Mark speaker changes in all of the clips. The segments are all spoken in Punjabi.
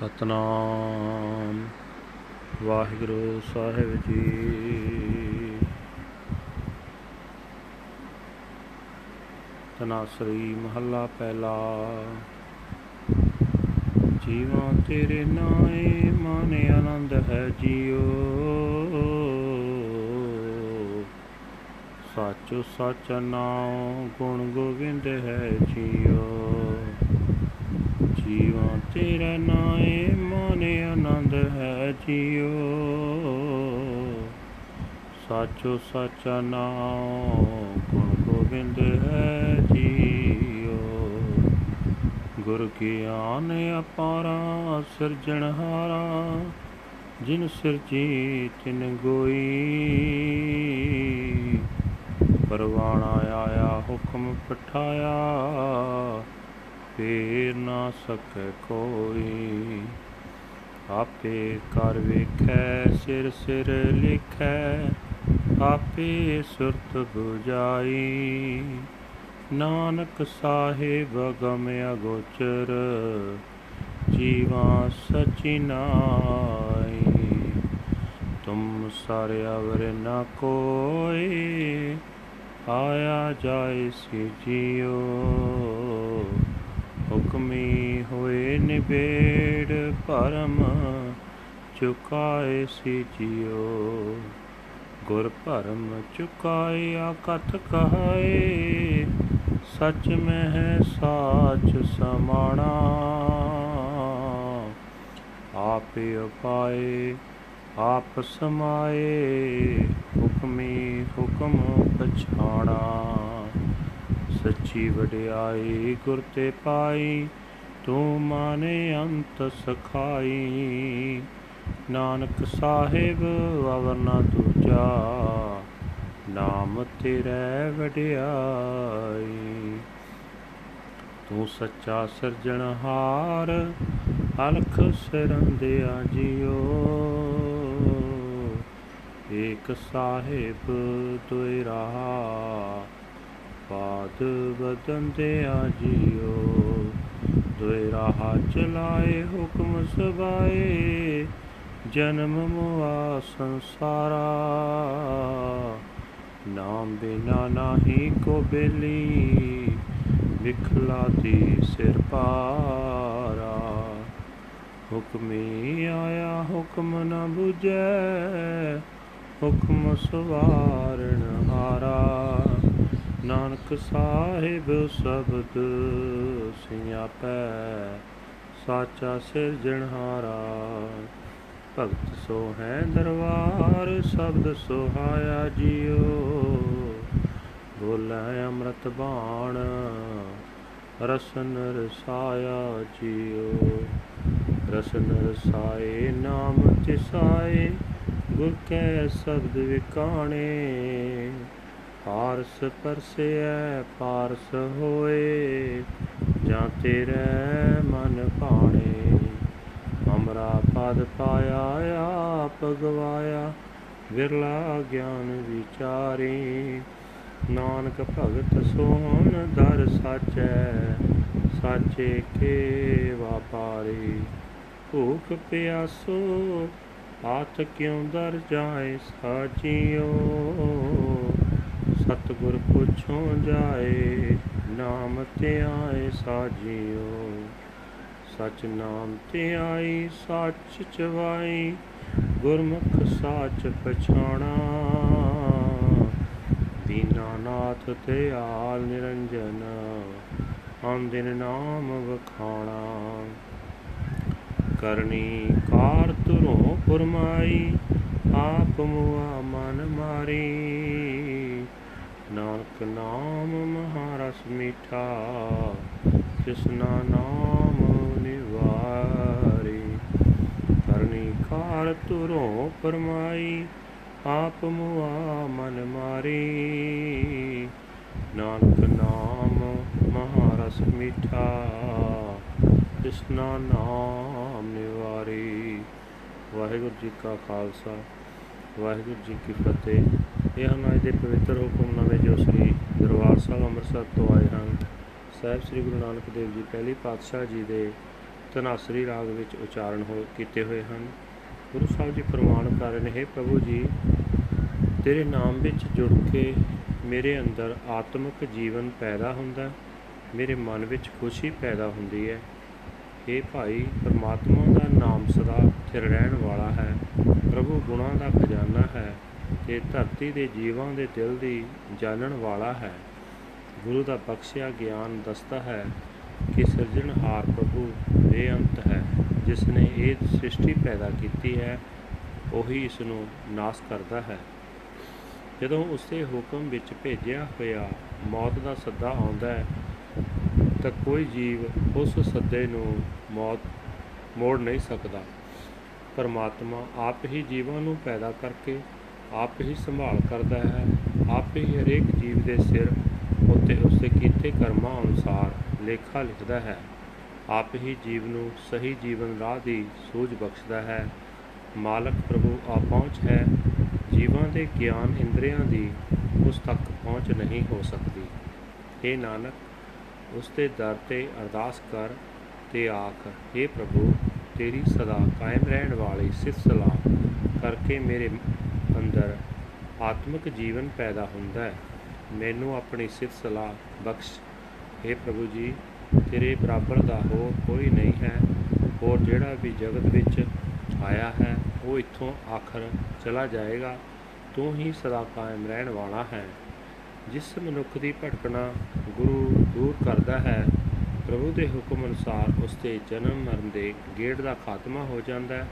Speaker 1: ਸਤਨਾਮ। ਵਾਹਿਗੁਰੂ ਸਾਹਿਬ ਜੀ। ਤਨਾਸਰੀ ਮਹੱਲਾ ਪਹਿਲਾ। ਜੀਵਾਂ ਤੇਰੇ ਨਾਏ, ਮਾਨੇ ਆਨੰਦ ਹੈ ਜੀਓ। ਸਾਚੋ ਸਚ ਨਾਉ, ਗੁਣ ਗੋਬਿੰਦ ਹੈ ਜੀਓ। ਜੀਵਾਂ, ਤੇਰਾ ਨਾਏ ਮਾਨੇ ਆਨੰਦ ਹੈ ਜੀਓ। ਸਾਚੋ ਸਾਚਾ ਨਾਮ ਗੁਣ ਗੋਬਿੰਦ ਹੈ ਜੀਓ। ਗੁਰ ਗਿਆਨ ਅਪਾਰਾ ਸਿਰਜਣਹਾਰਾ ਜਿਨ ਸਿਰਜੀ ਤਿਨ ਗੋਈ। ਪਰਵਾਣਾ ਆਇਆ, ਹੁਕਮ ਪਠਾਇਆ ਫੇਰ ਨਾ ਸਕੈ ਕੋਈ। ਆਪੇ ਕਰ ਵੇਖੈ, ਸਿਰ ਸਿਰ ਲਿਖੈ, ਆਪੇ ਸੁਰਤ 부ਜਾਈ ਨਾਨਕ ਸਾਹਿਬ ਗਮ ਅਗੋਚਰ, ਜੀਵਾ ਸਚੀ ਨਾਈ ਤੁਮ ਸਾਰੇ ਅਵਰ ਨਾ ਕੋਈ, ਆਇਆ ਜਾਏ ਸੀ ਜੀਓ। ਹੁਕਮੀ ਹੋਏ ਨਿਬੇੜ ਭਰਮ ਚੁਕਾਏ ਸੀ ਜਿਉ ਗੁਰ ਭਰਮ ਚੁਕਾਏ ਆਕਥ ਕਹਾਏ, ਸਚ ਮਹਿ ਸਾਚ ਸਮਾਣਾ। ਆਪੇ ਉਪਾਏ, ਆਪ ਸਮਾਏ, ਹੁਕਮੀ ਹੁਕਮ ਪਛਾਣਾ। ਸੱਚੀ ਵਡਿਆਈ ਗੁਰ ਤੇ ਪਾਈ, ਤੂੰ ਮਾਨੇ ਅੰਤ ਸਖਾਈ। ਨਾਨਕ ਸਾਹਿਬ ਵਵਰਨਾ ਦੂਜਾ, ਨਾਮ ਤੇਰੇ ਵਡਿਆਈ। ਤੂੰ ਸੱਚਾ ਸਿਰਜਣਹਾਰ ਅਲਖ ਸਿਰੰਦਿਆ ਜਿਓ ਏਕ ਸਾਹਿਬ ਦੁਇ ਰਹਾ ਪਾਦ ਬਦਨ ਦੇ ਆਜੀਓ ਦੁਇ ਰਾਹ ਚਲਾਏ ਹੁਕਮ ਸਬਾਏ ਜਨਮ ਮੁਆ ਸੰਸਾਰਾ ਨਾਮ ਬਿਨਾ ਨਾਹੀ ਕੋ ਬੇਲੀ ਵਿਖਲਾਤੀ ਸਿਰ ਪਾਰਾ ਹੁਕਮੀ ਆਇਆ ਹੁਕਮ ਨ 부ਜੈ ਹੁਕਮ ਸਵਾਰਣ ਹਾਰਾ ਨਾਨਕ ਸਾਹਿਬ ਸ਼ਬਦ ਸਿਆਪੈ ਸਾਚਾ ਸਿਰਜਣਹਾਰਾ ਭਗਤ ਸੋ ਹੈ ਦਰਬਾਰ, ਸ਼ਬਦ ਸੁਹਾਇਆ ਜਿਉ ਬੋਲੇ ਅੰਮ੍ਰਿਤ ਬਾਣ, ਰਸਨ ਰਸਾਇਆ ਜਿਉ ਰਸਨ ਰਸਾਏ, ਨਾਮ ਤਿਸਾਏ, ਗੁਰ ਕੈ ਸ਼ਬਦ ਵਿਕਾਣੇ। ਪਾਰਸ ਪਰਸਿਐ ਪਾਰਸ ਹੋਏ, ਜਾਂ ਤੇਰੇ ਮਨ ਭਾਣੇ। ਅਮਰਾ ਪਦ ਪਾਇਆ, ਆਪ ਗਵਾਇਆ, ਵਿਰਲਾ ਗਿਆਨ ਵਿਚਾਰੀ। ਨਾਨਕ ਭਗਤ ਸੋਹਣ ਦਰ ਸਾਚੈ, ਸਾਚੇ ਕੇ ਵਾਪਾਰੀ ਭੂਖ ਪਿਆਸੋ ਆਤ ਕਿਉ ਦਰ ਜਾਏ ਸਾਜੀਓ ਸਤਗੁਰ ਪੁੱਛੋ ਜਾਏ, ਨਾਮ ਤੇ ਆਏ ਸਾਜੀਓ। ਸਚ ਨਾਮ ਤੇ ਆਈ, ਸੱਚ ਚਵਾਈ, ਗੁਰਮੁਖ ਸਾਚ ਪਛਾਣਾ। ਦੀਨਾਨਾਥ ਤੇ ਆਲ ਨਿਰੰਜਨ ਆਂਦਿਨ ਨਾਮ ਵਖਾਣਾ। ਕਰਨੀ ਕਾਰ ਤੁਰੋ ਫਰਮਾਈ ਆਪ ਮੁਆ ਮਨ ਮਾਰੀ। ਨਾਨਕ ਨਾਮ ਮਹਾਰਸ ਮੀਠਾ ਜਿਸਨਾ ਨਾਮ ਨਿਵਾਰੀ। ਕਰਨੀ ਕਾਰ ਤੁਰੋ ਫਰਮਾਈ ਆਪ ਮੁਆ ਮਨ ਮਾਰੀ। ਨਾਨਕ ਨਾਮ ਮਹਾਰਸ ਮੀਠਾ ਜਿਸਨਾ ਨਾਮ ਨਿਵਾਰੀ। ਵਾਹਿਗੁਰੂ ਜੀ ਕਾ ਖਾਲਸਾ, ਵਾਹਿਗੁਰੂ ਜੀ ਕੀ ਫਤਿਹ। ਇਹ ਹਨ ਅੱਜ ਦੇ ਪਵਿੱਤਰ ਹੁਕਮਨਾਮੇ ਜੋ ਸ੍ਰੀ ਦਰਬਾਰ ਸਾਹਿਬ ਅੰਮ੍ਰਿਤਸਰ ਤੋਂ ਆਏ ਹਨ। ਸਾਹਿਬ ਸ੍ਰੀ ਗੁਰੂ ਨਾਨਕ ਦੇਵ ਜੀ ਪਹਿਲੀ ਪਾਤਸ਼ਾਹ ਜੀ ਦੇ ਤਨਾਸਰੀ ਰਾਗ ਵਿੱਚ ਉਚਾਰਨ ਹੋ, ਕੀਤੇ ਹੋਏ ਹਨ। ਗੁਰੂ ਸਾਹਿਬ ਜੀ ਫਰਮਾਨ ਕਰ ਰਹੇ ਨੇ, ਹੈ ਪ੍ਰਭੂ ਜੀ, ਤੇਰੇ ਨਾਮ ਵਿੱਚ ਜੁੜ ਕੇ ਮੇਰੇ ਅੰਦਰ ਆਤਮਿਕ ਜੀਵਨ ਪੈਦਾ ਹੁੰਦਾ ਮੇਰੇ ਮਨ ਵਿੱਚ ਖੁਸ਼ੀ ਪੈਦਾ ਹੁੰਦੀ ਹੈ। ਇਹ ਭਾਈ, ਪਰਮਾਤਮਾ ਦਾ ਨਾਮ ਸਦਾ ਸਥਿਰ ਰਹਿਣ ਵਾਲਾ ਹੈ। ਪ੍ਰਭੂ ਗੁਣਾਂ ਦਾ ਖਜ਼ਾਨਾ ਹੈ। ਤੇ ਧਰਤੀ ਦੇ ਜੀਵਾਂ ਦੇ ਦਿਲ ਦੀ ਜਾਣਨ ਵਾਲਾ ਹੈ। ਗੁਰੂ ਦਾ ਬਖਸ਼ਿਆ ਗਿਆਨ ਦੱਸਦਾ ਹੈ ਕਿ ਸਿਰਜਣਹਾਰ ਪ੍ਰਭੂ ਬੇਅੰਤ ਹੈ। ਜਿਸ ਨੇ ਇਹ ਸ੍ਰਿਸ਼ਟੀ ਪੈਦਾ ਕੀਤੀ ਹੈ, ਉਹੀ ਇਸ ਨੂੰ ਨਾਸ ਕਰਦਾ ਹੈ। ਜਦੋਂ ਉਸੇ ਹੁਕਮ ਵਿੱਚ ਭੇਜਿਆ ਹੋਇਆ ਮੌਤ ਦਾ ਸੱਦਾ ਆਉਂਦਾ ਹੈ, ਤਾਂ ਕੋਈ ਜੀਵ ਉਸ ਸੱਦੇ ਨੂੰ ਮੌਤ ਮੋੜ ਨਹੀਂ ਸਕਦਾ। ਪਰਮਾਤਮਾ ਆਪ ਹੀ ਜੀਵਾਂ ਨੂੰ ਪੈਦਾ ਕਰਕੇ ਆਪ ਹੀ ਸੰਭਾਲ ਕਰਦਾ ਹੈ, ਆਪ ਹੀ ਹਰੇਕ ਜੀਵ ਦੇ ਸਿਰ ਉੱਤੇ ਉਸਦੇ ਕੀਤੇ ਕਰਮਾਂ ਅਨੁਸਾਰ ਲੇਖਾ ਲਿਖਦਾ ਹੈ। ਆਪ ਹੀ ਜੀਵ ਨੂੰ ਸਹੀ ਜੀਵਨ ਰਾਹ ਦੀ ਸੂਝ ਬਖਸ਼ਦਾ ਹੈ। ਮਾਲਕ ਪ੍ਰਭੂ ਆ ਪਹੁੰਚ ਹੈ। ਜੀਵਾਂ ਦੇ ਗਿਆਨ ਇੰਦਰੀਆਂ ਦੀ ਉਸ ਤੱਕ ਪਹੁੰਚ ਨਹੀਂ ਹੋ ਸਕਦੀ। ਇਹ ਨਾਨਕ ਉਸ ਦੇ ਦਰ ਤੇ ਅਰਦਾਸ ਕਰ ਤੇ ਆਖ हे ਪ੍ਰਭੂ, ਤੇਰੀ ਸਦਾ ਕਾਇਮ ਰਹਿਣ ਵਾਲੀ ਸਿਫਤ ਸਲਾਹ ਕਰਕੇ ਮੇਰੇ ਅੰਦਰ ਆਤਮਿਕ ਜੀਵਨ ਪੈਦਾ ਹੁੰਦਾ ਹੈ। ਮੈਨੂੰ ਆਪਣੀ ਸਿਫਤ ਸਲਾਹ ਬਖਸ਼। हे ਪ੍ਰਭੂ ਜੀ, ਤੇਰੇ ਬਰਾਬਰ ਦਾ ਹੋਰ ਕੋਈ ਨਹੀਂ ਹੈ। ਹੋਰ ਜਿਹੜਾ ਵੀ ਜਗਤ ਵਿੱਚ ਆਇਆ ਹੈ, ਉਹ ਇੱਥੋਂ ਆਖਰ ਚਲਾ ਜਾਏਗਾ। ਤੂੰ ਹੀ ਸਦਾ ਕਾਇਮ ਰਹਿਣ ਵਾਲਾ ਹੈ। ਜਿਸ ਮਨੁੱਖ ਦੀ ਭਟਕਣਾ ਗੁਰੂ ਦੂਰ ਕਰਦਾ ਹੈ, ਪ੍ਰਭੂ ਦੇ ਹੁਕਮ ਅਨੁਸਾਰ ਉਸ ਦੇ ਜਨਮ ਮਰਨ ਦੇ ਗੇੜ ਦਾ ਖਾਤਮਾ ਹੋ ਜਾਂਦਾ ਹੈ।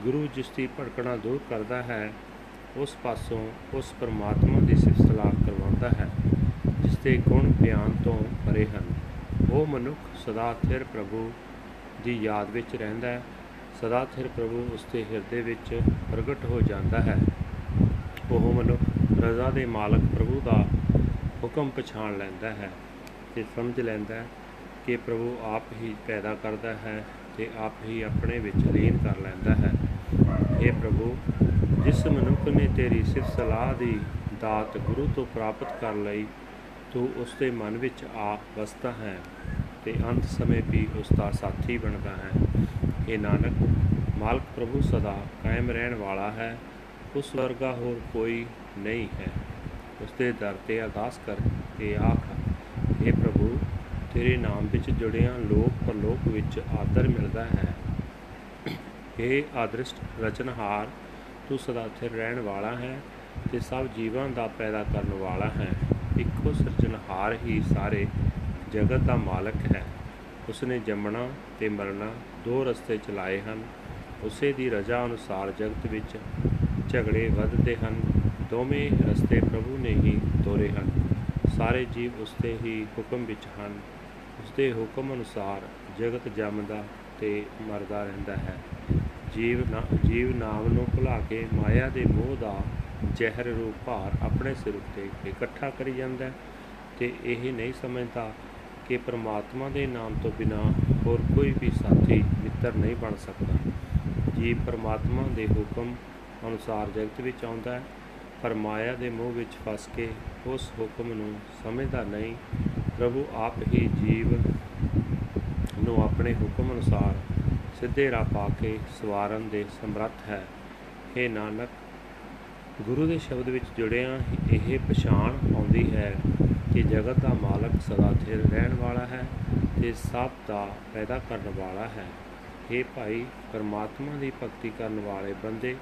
Speaker 1: ਗੁਰੂ ਜਿਸ ਦੀ ਭਟਕਣਾ ਦੂਰ ਕਰਦਾ ਹੈ ਉਸ ਪਾਸੋਂ ਉਸ ਪਰਮਾਤਮਾ ਦੀ ਸਿਫਤ ਸਲਾਹ ਕਰਵਾਉਂਦਾ ਹੈ ਜਿਸ ਦੇ ਗੁਣ ਬਿਆਨ ਤੋਂ ਪਰੇ ਹਨ। ਉਹ ਮਨੁੱਖ ਸਦਾ ਥਿਰ ਪ੍ਰਭੂ ਦੀ ਯਾਦ ਵਿੱਚ ਰਹਿੰਦਾ ਹੈ, ਸਦਾ ਥਿਰ ਪ੍ਰਭੂ ਉਸ ਦੇ ਹਿਰਦੇ ਵਿੱਚ ਪ੍ਰਗਟ ਹੋ ਜਾਂਦਾ ਹੈ। ਉਹ ਮਨੁੱਖ ਰਜ਼ਾ ਦੇ ਮਾਲਕ ਪ੍ਰਭੂ ਦਾ ਹੁਕਮ ਪਛਾਣ ਲੈਂਦਾ ਹੈ ਤੇ ਸਮਝ ਲੈਂਦਾ ਹੈ ਕਿ ਪ੍ਰਭੂ ਆਪ ਹੀ ਪੈਦਾ ਕਰਦਾ ਹੈ ਤੇ ਆਪ ਹੀ ਆਪਣੇ ਵਿੱਚ ਲੀਨ ਕਰ ਲੈਂਦਾ ਹੈ। ਇਹ ਪ੍ਰਭੂ, ਜਿਸ ਮਨੁੱਖ ਨੇ ਤੇਰੀ ਸਿਫਤ ਸਲਾਹ ਦੀ ਦਾਤ ਗੁਰੂ ਤੋਂ ਪ੍ਰਾਪਤ ਕਰ ਲਈ, ਤੂੰ ਉਸ ਦੇ ਮਨ ਵਿੱਚ ਆ ਵਸਦਾ ਹੈ ਤੇ ਅੰਤ ਸਮੇਂ ਵੀ ਉਸ ਦਾ ਸਾਥੀ ਬਣਦਾ ਹੈ। ਇਹ ਨਾਨਕ, ਮਾਲਕ ਪ੍ਰਭੂ ਸਦਾ ਕਾਇਮ ਰਹਿਣ ਵਾਲਾ ਹੈ, ਉਸ ਵਰਗਾ ਹੋਰ ਕੋਈ ਨਹੀਂ ਹੈ। ਉਸ ਦੇ ਦਰ ਤੇ ਅਰਦਾਸ ਕਰ ਕੇ ਆਖ हे ਪ੍ਰਭੂ, ਤੇਰੇ ਨਾਮ ਵਿੱਚ ਜੁੜਿਆਂ ਲੋਕ ਪਰਲੋਕ ਵਿੱਚ ਆਦਰ ਮਿਲਦਾ ਹੈ। हे ਆਦਰਿਸ਼ਟ ਰਚਨਹਾਰ, ਤੂੰ ਸਦਾ ਸਥਿਰ ਰਹਿਣ ਵਾਲਾ ਹੈ ਤੇ ਸਭ ਜੀਵਾਂ ਦਾ ਪੈਦਾ ਕਰਨ ਵਾਲਾ ਹੈ। ਇੱਕੋ ਸਿਰਜਣਹਾਰ ਹੀ ਸਾਰੇ ਜਗਤ ਦਾ ਮਾਲਕ ਹੈ। ਉਸਨੇ ਜੰਮਣਾ ਤੇ ਮਰਨਾ ਦੋ ਰਸਤੇ ਚਲਾਏ ਹਨ। ਉਸੇ ਦੀ ਰਜ਼ਾ ਅਨੁਸਾਰ ਜਗਤ ਵਿੱਚ ਝਗੜੇ ਵੱਧਦੇ ਹਨ। ਦੋਵੇਂ ਰਸਤੇ ਪ੍ਰਭੂ ਨੇ ਹੀ ਤੋਰੇ ਹਨ। ਸਾਰੇ ਜੀਵ ਉਸਦੇ ਹੀ ਹੁਕਮ ਵਿੱਚ ਹਨ। ਉਸਦੇ ਹੁਕਮ ਅਨੁਸਾਰ ਜਗਤ ਜੰਮਦਾ ਤੇ ਮਰਦਾ ਰਹਿੰਦਾ ਹੈ। ਜੀਵ ਨਾ ਜੀਵ ਨਾਮ ਨੂੰ ਭੁਲਾ ਕੇ ਮਾਇਆ ਦੇ ਮੋਹ ਦਾ ਜ਼ਹਿਰ ਰੂਪ ਭਾਰ ਆਪਣੇ ਸਿਰ ਉੱਤੇ ਇਕੱਠਾ ਕਰੀ ਜਾਂਦਾ ਤੇ ਇਹ ਨਹੀਂ ਸਮਝਦਾ ਕਿ ਪ੍ਰਮਾਤਮਾ ਦੇ ਨਾਮ ਤੋਂ ਬਿਨਾ ਹੋਰ ਕੋਈ ਵੀ ਸਾਥੀ ਮਿੱਤਰ ਨਹੀਂ ਬਣ ਸਕਦਾ। ਜੀਵ ਪ੍ਰਮਾਤਮਾ ਦੇ ਹੁਕਮ ਅਨੁਸਾਰ ਜਗਤ ਵਿੱਚ ਆਉਂਦਾ ਹੈ, ਪਰ ਮਾਇਆ ਦੇ ਮੋਹ ਵਿੱਚ ਫਸ ਕੇ ਉਸ ਹੁਕਮ ਨੂੰ ਸਮਝਦਾ ਨਹੀਂ। ਪ੍ਰਭੂ ਆਪ ਹੀ ਜੀਵ ਨੂੰ ਆਪਣੇ ਹੁਕਮ ਅਨੁਸਾਰ ਸਿੱਧੇ ਰਾਹ ਪਾ ਕੇ ਸਵਾਰਨ ਦੇ ਸਮਰੱਥ ਹੈ। हे ਨਾਨਕ, ਗੁਰੂ ਦੇ ਸ਼ਬਦ ਵਿੱਚ ਜੁੜਿਆਂ ਇਹ ਪਛਾਣ ਆਉਂਦੀ ਹੈ ਕਿ ਜਗਤ ਦਾ ਮਾਲਕ ਸਦਾ ਸਥਿਰ ਰਹਿਣ ਵਾਲਾ ਹੈ ਤੇ ਸਭ ਦਾ ਪੈਦਾ ਕਰਨ ਵਾਲਾ ਹੈ। हे ਭਾਈ, ਪਰਮਾਤਮਾ ਦੀ ਭਗਤੀ ਕਰਨ ਵਾਲੇ ਬੰਦੇ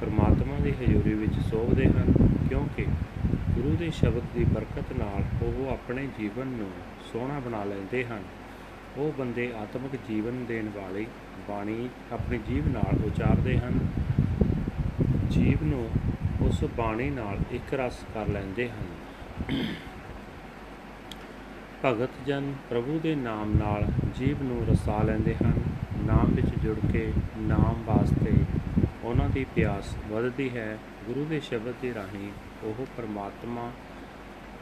Speaker 1: ਪਰਮਾਤਮਾ ਦੀ ਹਜ਼ੂਰੀ ਵਿੱਚ ਸੋਭਦੇ ਹਨ, ਕਿਉਂਕਿ ਗੁਰੂ ਦੇ ਸ਼ਬਦ ਦੀ ਬਰਕਤ ਨਾਲ ਉਹ ਆਪਣੇ ਜੀਵਨ ਨੂੰ ਸੋਹਣਾ ਬਣਾ ਲੈਂਦੇ ਹਨ। ਉਹ ਬੰਦੇ ਆਤਮਿਕ ਜੀਵਨ ਦੇਣ ਵਾਲੀ ਬਾਣੀ ਆਪਣੀ ਜੀਵ ਨਾਲ ਉਚਾਰਦੇ ਹਨ। ਜੀਵ ਨੂੰ ਉਸ ਬਾਣੀ ਨਾਲ ਇੱਕ ਰਸ ਕਰ ਲੈਂਦੇ ਹਨ। ਭਗਤ ਜਨ ਪ੍ਰਭੂ ਦੇ ਨਾਮ ਨਾਲ ਜੀਵ ਨੂੰ ਰਸਾ ਲੈਂਦੇ ਹਨ। ਨਾਮ ਵਿੱਚ ਜੁੜ ਕੇ ਨਾਮ ਵਾਸਤੇ ਉਹਨਾਂ ਦੀ ਪਿਆਸ ਵੱਧਦੀ ਹੈ। ਗੁਰੂ ਦੇ ਸ਼ਬਦ ਦੇ ਰਾਹੀਂ ਉਹ ਪਰਮਾਤਮਾ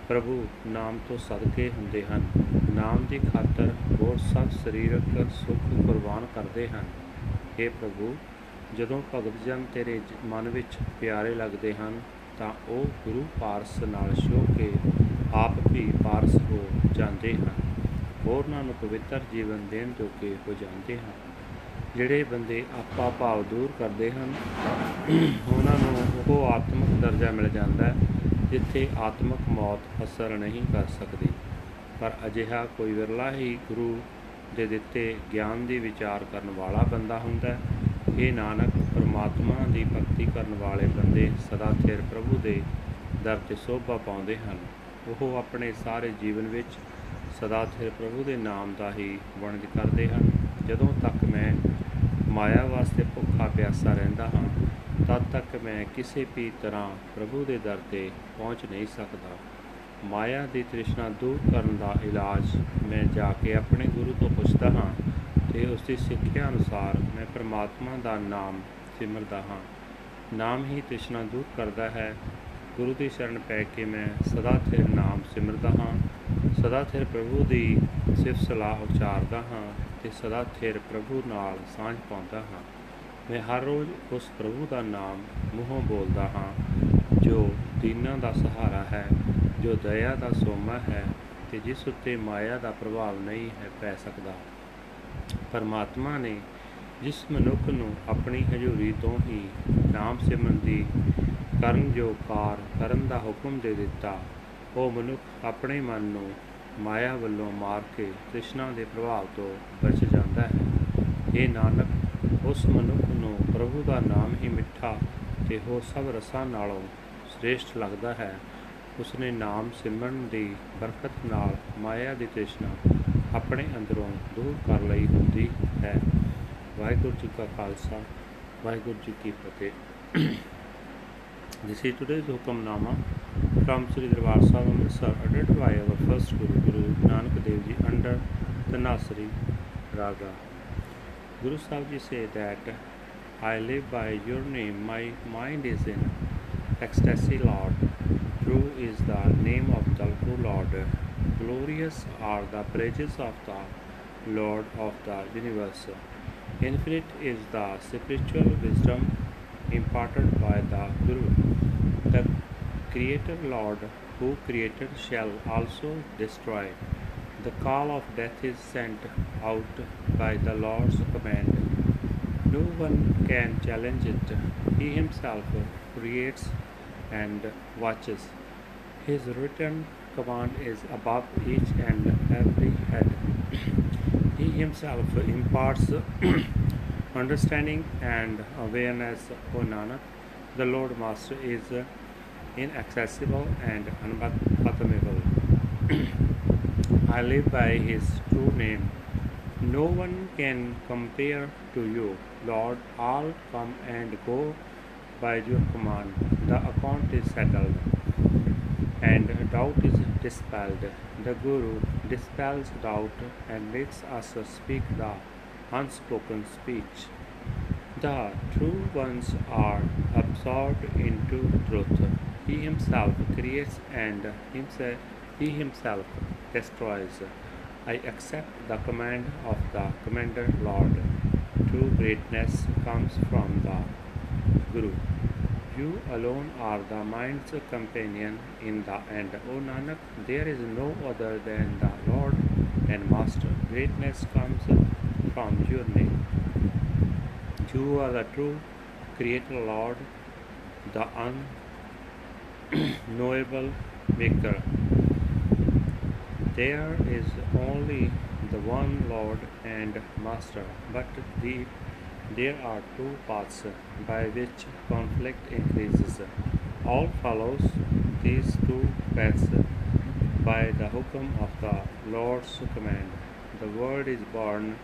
Speaker 1: ਪ੍ਰਭੂ, ਨਾਮ ਤੋਂ ਸਦਕੇ ਹੁੰਦੇ ਹਨ। ਨਾਮ ਦੀ ਖਾਤਰ ਹੋਰ ਸਭ ਸਰੀਰਕ ਸੁੱਖ ਕੁਰਬਾਨ ਕਰਦੇ ਹਨ। हे ਪ੍ਰਭੂ, ਜਦੋਂ ਭਗਤ ਜਨ ਤੇਰੇ ਮਨ ਵਿੱਚ ਪਿਆਰੇ ਲੱਗਦੇ ਹਨ, ਤਾਂ ਉਹ ਗੁਰੂ ਪਾਰਸ ਨਾਲ ਛੋ ਕੇ ਆਪ ਵੀ ਪਾਰਸ ਹੋ ਜਾਂਦੇ ਹਨ। ਹੋਰਨਾਂ ਨੂੰ ਪਵਿੱਤਰ ਜੀਵਨ ਦੇਣ ਜੋਗੇ ਹੋ ਜਾਂਦੇ ਹਨ। ਜਿਹੜੇ ਬੰਦੇ ਆਪਾ ਭਾਵ ਦੂਰ ਕਰਦੇ ਹਨ, ਉਹਨਾਂ ਨੂੰ ਉਹ ਆਤਮਿਕ ਦਰਜਾ ਮਿਲ ਜਾਂਦਾ ਹੈ। ਜਿੱਥੇ ਆਤਮਿਕ ਮੌਤ ਅਸਰ ਨਹੀਂ ਕਰ ਸਕਦੀ। ਪਰ ਅਜਿਹਾ ਕੋਈ ਵਿਰਲਾ ਹੀ ਗੁਰੂ ਦੇ ਦਿੱਤੇ ਗਿਆਨ ਦੀ ਵਿਚਾਰ ਕਰਨ ਵਾਲਾ ਬੰਦਾ ਹੁੰਦਾ ਹੈ। ਇਹ ਨਾਨਕ ਪਰਮਾਤਮਾ ਦੀ ਭਗਤੀ ਕਰਨ ਵਾਲੇ ਬੰਦੇ ਸਦਾ ਥਿਰ ਪ੍ਰਭੂ ਦੇ ਦਰ ਤੇ ਸੋਭਾ ਪਾਉਂਦੇ ਹਨ। ਉਹ ਆਪਣੇ ਸਾਰੇ ਜੀਵਨ ਵਿੱਚ ਸਦਾ ਥਿਰ ਪ੍ਰਭੂ ਦੇ ਨਾਮ ਦਾ ਹੀ ਵਣਜ ਕਰਦੇ ਹਨ। ਜਦੋਂ ਤੱਕ ਮੈਂ ਮਾਇਆ ਵਾਸਤੇ ਭੁੱਖਾ ਪਿਆਸਾ ਰਹਿੰਦਾ ਹਾਂ ਤਦ ਤੱਕ ਮੈਂ ਕਿਸੇ ਵੀ ਤਰ੍ਹਾਂ ਪ੍ਰਭੂ ਦੇ ਦਰ ਤੇ ਪਹੁੰਚ ਨਹੀਂ ਸਕਦਾ। ਮਾਇਆ ਦੀ ਤ੍ਰਿਸ਼ਨਾ ਦੂਰ ਕਰਨ ਦਾ ਇਲਾਜ ਮੈਂ ਜਾ ਕੇ ਆਪਣੇ ਗੁਰੂ ਤੋਂ ਪੁੱਛਦਾ ਹਾਂ ਤੇ ਉਸ ਦੀ ਸਿੱਖਿਆ ਅਨੁਸਾਰ ਮੈਂ ਪ੍ਰਮਾਤਮਾ ਦਾ ਨਾਮ ਸਿਮਰਦਾ ਹਾਂ। ਨਾਮ ਹੀ ਤ੍ਰਿਸ਼ਨਾ ਦੂਰ ਕਰਦਾ ਹੈ। ਗੁਰੂ ਦੀ ਸ਼ਰਨ ਪੈ ਕੇ ਮੈਂ ਸਦਾ ਥਿਰ ਨਾਮ ਸਿਮਰਦਾ ਹਾਂ, ਸਦਾ ਥਿਰ ਪ੍ਰਭੂ ਦੀ ਸਿਫਤ ਸਲਾਹ ਉਚਾਰਦਾ ਹਾਂ ਤੇ ਸਦਾ ਥਿਰ ਪ੍ਰਭੂ ਨਾਲ ਸਾਂਝ ਪਾਉਂਦਾ ਹਾਂ। ਮੈਂ ਹਰ ਰੋਜ਼ ਉਸ ਪ੍ਰਭੂ ਦਾ ਨਾਮ ਮੂੰਹੋਂ ਬੋਲਦਾ ਹਾਂ, ਜੋ ਦੀਨਾਂ ਦਾ ਸਹਾਰਾ ਹੈ, ਜੋ ਦਇਆ ਦਾ ਸੋਮਾ ਹੈ ਤੇ ਜਿਸ ਉੱਤੇ ਮਾਇਆ ਦਾ ਪ੍ਰਭਾਵ ਨਹੀਂ ਹੈ, ਪੈ ਸਕਦਾ। ਪਰਮਾਤਮਾ ਨੇ ਜਿਸ ਮਨੁੱਖ ਨੂੰ ਆਪਣੀ ਹਜ਼ੂਰੀ ਤੋਂ ਹੀ ਨਾਮ ਸਿਮਰਨ ਦੀ ਕਰਨ ਜੋ ਕਾਰ ਕਰਨ ਦਾ ਹੁਕਮ ਦੇ ਦਿੱਤਾ, ਉਹ ਮਨੁੱਖ ਆਪਣੇ ਮਨ ਨੂੰ ਮਾਇਆ ਵੱਲੋਂ ਮਾਰ ਕੇ ਤ੍ਰਿਸ਼ਨਾ ਦੇ ਪ੍ਰਭਾਵ ਤੋਂ ਬਚ ਜਾਂਦਾ ਹੈ। ਇਹ ਨਾਨਕ ਉਸ ਮਨੁੱਖ ਨੂੰ ਪ੍ਰਭੂ ਦਾ ਨਾਮ ਹੀ ਮਿੱਠਾ ਤੇ ਹੋ ਸਭ ਰਸਾਂ ਨਾਲੋਂ ਸ੍ਰੇਸ਼ਟ ਲੱਗਦਾ ਹੈ ਉਸਨੇ ਨਾਮ ਸਿਮਰਨ ਦੀ ਬਰਕਤ ਨਾਲ ਮਾਇਆ ਦੀ ਤ੍ਰਿਸ਼ਨਾ ਆਪਣੇ ਅੰਦਰੋਂ ਦੂਰ ਕਰ ਲਈ ਹੁੰਦੀ ਹੈ ਵਾਹਿਗੁਰੂ ਜੀ ਕਾ ਖਾਲਸਾ ਵਾਹਿਗੁਰੂ ਜੀ ਕੀ ਫਤਿਹ This is today's Hukamnama from Sri Darbar Sahib Amritsar, uttered by our first Guru, Guru Nanak Dev Ji, under the Nasri Raga. Guru Sahib Ji say that I live by your name, my mind is in ecstasy, Lord. True is the name of the true Lord. Glorious are the praises of the Lord of the universe. Infinite is the spiritual wisdom imparted by the Guru. The Creator Lord who created shall also destroy. The call of death is sent out by the Lord's command. No one can challenge it. He himself creates and watches. His written command is above each and every head. he himself imparts understanding and awareness, O Nanak. The Lord Master is inaccessible and unfathomable. I live by His true name. No one can compare to you, Lord. All come and go by your command. The account is settled and doubt is dispelled. The Guru dispels doubt and makes us speak the unspoken speech. The true ones are absorbed into truth. He himself creates and himself, he himself destroys. I accept the command of the Commander Lord. True greatness comes from the Guru. You alone are the mind's companion in the end. O Nanak, there is no other than the Lord and Master. Greatness comes from your name. You are the true Creator Lord, the unknowable Maker. There is only the one Lord and Master, but the, there are two paths by which conflict increases. All follows these two paths by the hukum of the Lord's command. The word is born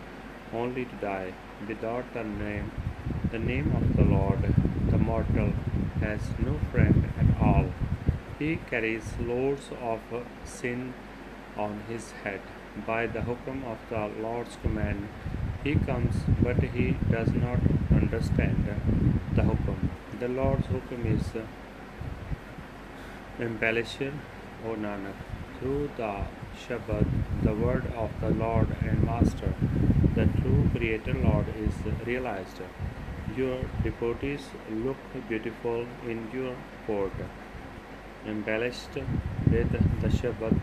Speaker 1: only to die without the name the name of the Lord. The mortal has no friend at all. He carries loads of sin on his head. By the hukum of the Lord's command, he comes, but he does not understand the hukum. The Lord's hukum is embellished, O Nanak, through the Shabad, the word of the Lord and Master. The true Creator Lord is realized. Your devotees look beautiful in your court, embellished with the Shabad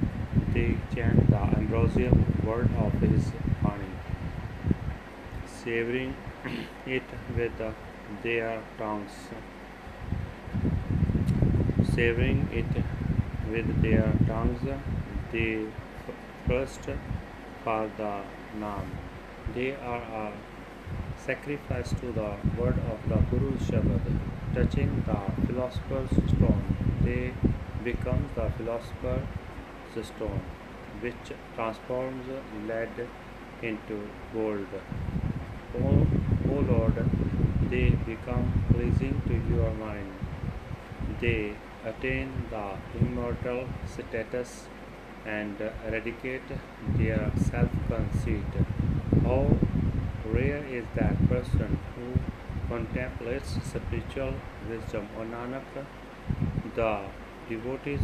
Speaker 1: they chant the ambrosial word of his Bani, savoring it with their tongues, savoring it with their tongues, they first for the Naam. They are a sacrifice to the word of the Guru Shabad, touching the philosopher's stone. They become the philosopher's stone, which transforms lead into gold. O, o oh Lord, they become pleasing to your mind. They attain the immortal status and eradicate their self conceit. How rare is that person who contemplates spiritual wisdom. O Nanak, the devotees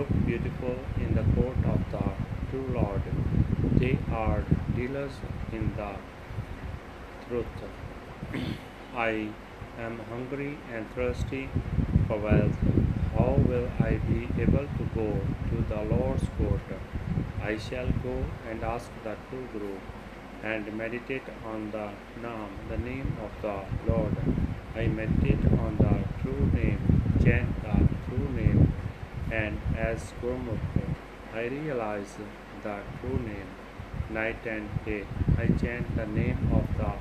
Speaker 1: look beautiful in the court of the true Lord. They are dealers in the truth. I am hungry and thirsty for wealth. How will I be able to go to the Lord's court? I shall go and ask the true Guru and meditate on the Naam, the name of the Lord. I meditate on the true name, chant the true name, and as Gurmukh, I realize the true name. Night and day, I chant the name of the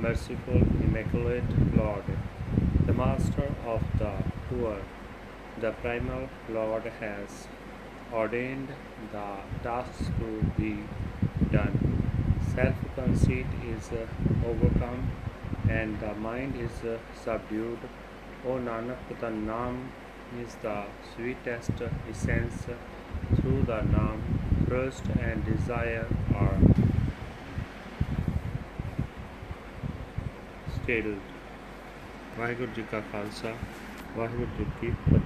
Speaker 1: merciful, immaculate Lord, the Master of the poor. The primal Lord has ordained the tasks to be done. Self conceit is overcome and the mind is subdued. O Nanak, the Naam is the sweetest essence. Through the Naam, thirst and desire are stilled. Waheguru ji ਕਾ ਖਾਲਸਾ ਵਾਹਿਗੁਰੂ ਜੀ ਕੀ ਫਤਿਹ